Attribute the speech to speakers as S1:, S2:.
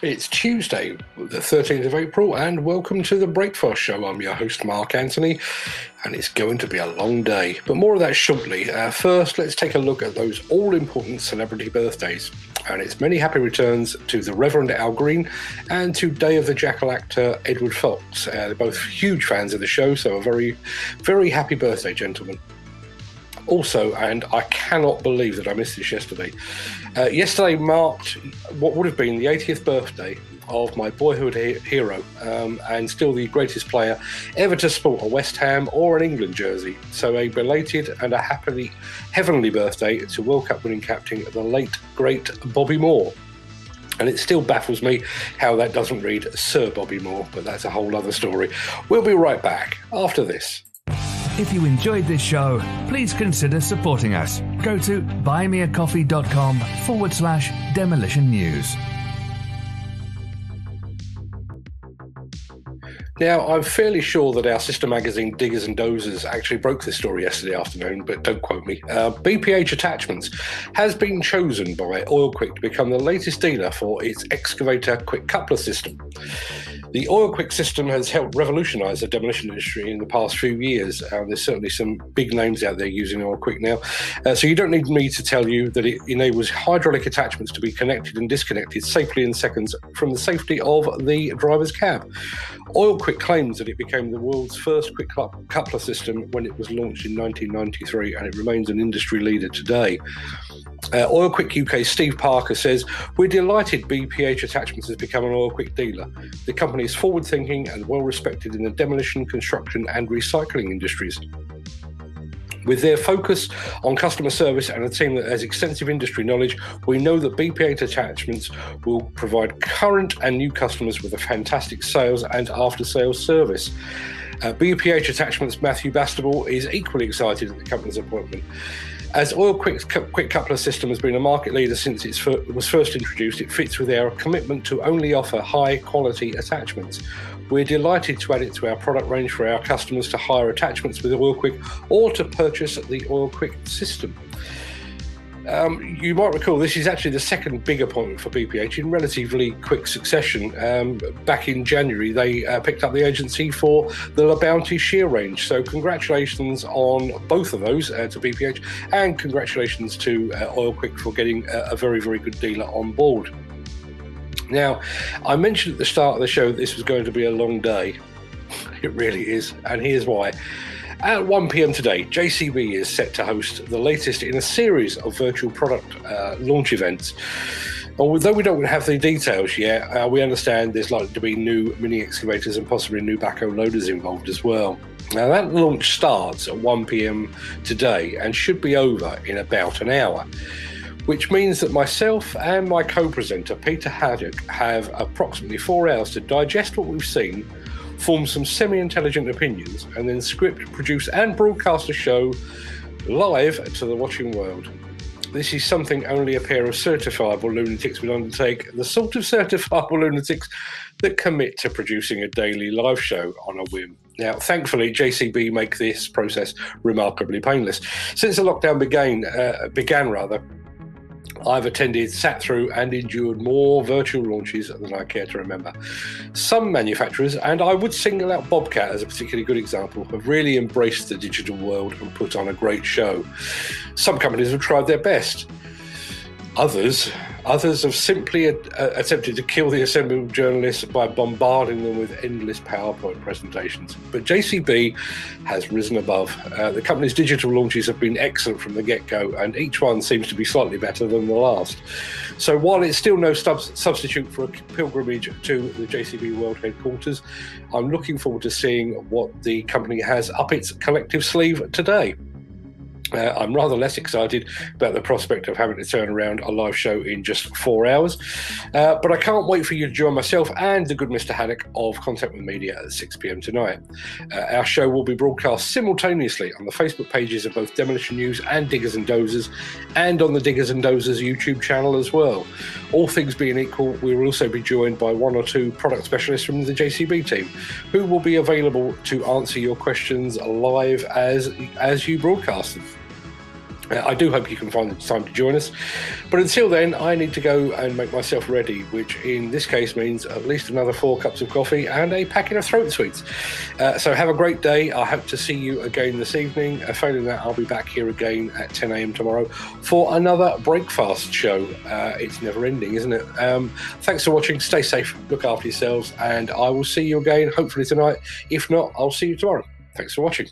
S1: It's Tuesday, the 13th of April, and welcome to the Breakfast Show. I'm your host, Mark Anthony, and it's going to be a long day, but more of that shortly. Uh, first, let's take a look at those all important celebrity birthdays, and it's many happy returns to the Reverend Al Green and to Day of the Jackal actor Edward Fox. Uh, they're both huge fans of the show, so a very, very happy birthday, gentlemen. Also, and I cannot believe that I missed this yesterday. Uh, yesterday marked what would have been the 80th birthday of my boyhood he- hero um, and still the greatest player ever to sport a West Ham or an England jersey. So, a belated and a happily heavenly birthday to World Cup winning captain, the late, great Bobby Moore. And it still baffles me how that doesn't read Sir Bobby Moore, but that's a whole other story. We'll be right back after this.
S2: If you enjoyed this show, please consider supporting us. Go to buymeacoffee.com forward slash demolition news.
S1: Now, I'm fairly sure that our sister magazine, Diggers and Dozers, actually broke this story yesterday afternoon, but don't quote me. Uh, BPH Attachments has been chosen by Oil Quick to become the latest dealer for its excavator quick coupler system. The Oil Quick system has helped revolutionise the demolition industry in the past few years. Uh, there's certainly some big names out there using Oil Quick now. Uh, so you don't need me to tell you that it enables hydraulic attachments to be connected and disconnected safely in seconds from the safety of the driver's cab. Oil Quick claims that it became the world's first quick coupler system when it was launched in 1993 and it remains an industry leader today. Uh, Oil Quick UK Steve Parker says, We're delighted BPH Attachments has become an Oil Quick dealer. The company is forward thinking and well respected in the demolition, construction, and recycling industries. With their focus on customer service and a team that has extensive industry knowledge, we know that BPH Attachments will provide current and new customers with a fantastic sales and after sales service. Uh, BPH Attachments Matthew Bastable is equally excited at the company's appointment. As Oil Quick's quick coupler system has been a market leader since it was first introduced, it fits with our commitment to only offer high quality attachments. We're delighted to add it to our product range for our customers to hire attachments with Oil Quick or to purchase the Oil Quick system. Um, you might recall this is actually the second big appointment for BPH in relatively quick succession. Um, back in January, they uh, picked up the agency for the La Bounty shear range. So, congratulations on both of those uh, to BPH, and congratulations to uh, Oil Quick for getting a, a very, very good dealer on board. Now, I mentioned at the start of the show that this was going to be a long day. It really is, and here's why. At 1 pm today, JCB is set to host the latest in a series of virtual product uh, launch events. Although we don't have the details yet, uh, we understand there's likely to be new mini excavators and possibly new backhoe loaders involved as well. Now, that launch starts at 1 pm today and should be over in about an hour, which means that myself and my co presenter, Peter Haddock, have approximately four hours to digest what we've seen form some semi intelligent opinions, and then script, produce, and broadcast a show live to the watching world. This is something only a pair of certifiable lunatics would undertake, the sort of certifiable lunatics that commit to producing a daily live show on a whim. Now, thankfully, JCB make this process remarkably painless. Since the lockdown began, uh, began rather, I've attended, sat through, and endured more virtual launches than I care to remember. Some manufacturers, and I would single out Bobcat as a particularly good example, have really embraced the digital world and put on a great show. Some companies have tried their best. Others Others have simply attempted to kill the assembled journalists by bombarding them with endless PowerPoint presentations. But JCB has risen above. Uh, the company's digital launches have been excellent from the get go, and each one seems to be slightly better than the last. So while it's still no sub- substitute for a pilgrimage to the JCB World Headquarters, I'm looking forward to seeing what the company has up its collective sleeve today. Uh, I'm rather less excited about the prospect of having to turn around a live show in just four hours. Uh, but I can't wait for you to join myself and the good Mr. Haddock of Contact with Media at 6 pm tonight. Uh, our show will be broadcast simultaneously on the Facebook pages of both Demolition News and Diggers and Dozers, and on the Diggers and Dozers YouTube channel as well. All things being equal, we will also be joined by one or two product specialists from the JCB team who will be available to answer your questions live as, as you broadcast them. I do hope you can find the time to join us. But until then, I need to go and make myself ready, which in this case means at least another four cups of coffee and a packet of throat sweets. Uh, so have a great day. I hope to see you again this evening. Uh, failing that, I'll be back here again at 10 a.m. tomorrow for another breakfast show. Uh, it's never ending, isn't it? Um, thanks for watching. Stay safe, look after yourselves, and I will see you again hopefully tonight. If not, I'll see you tomorrow. Thanks for watching.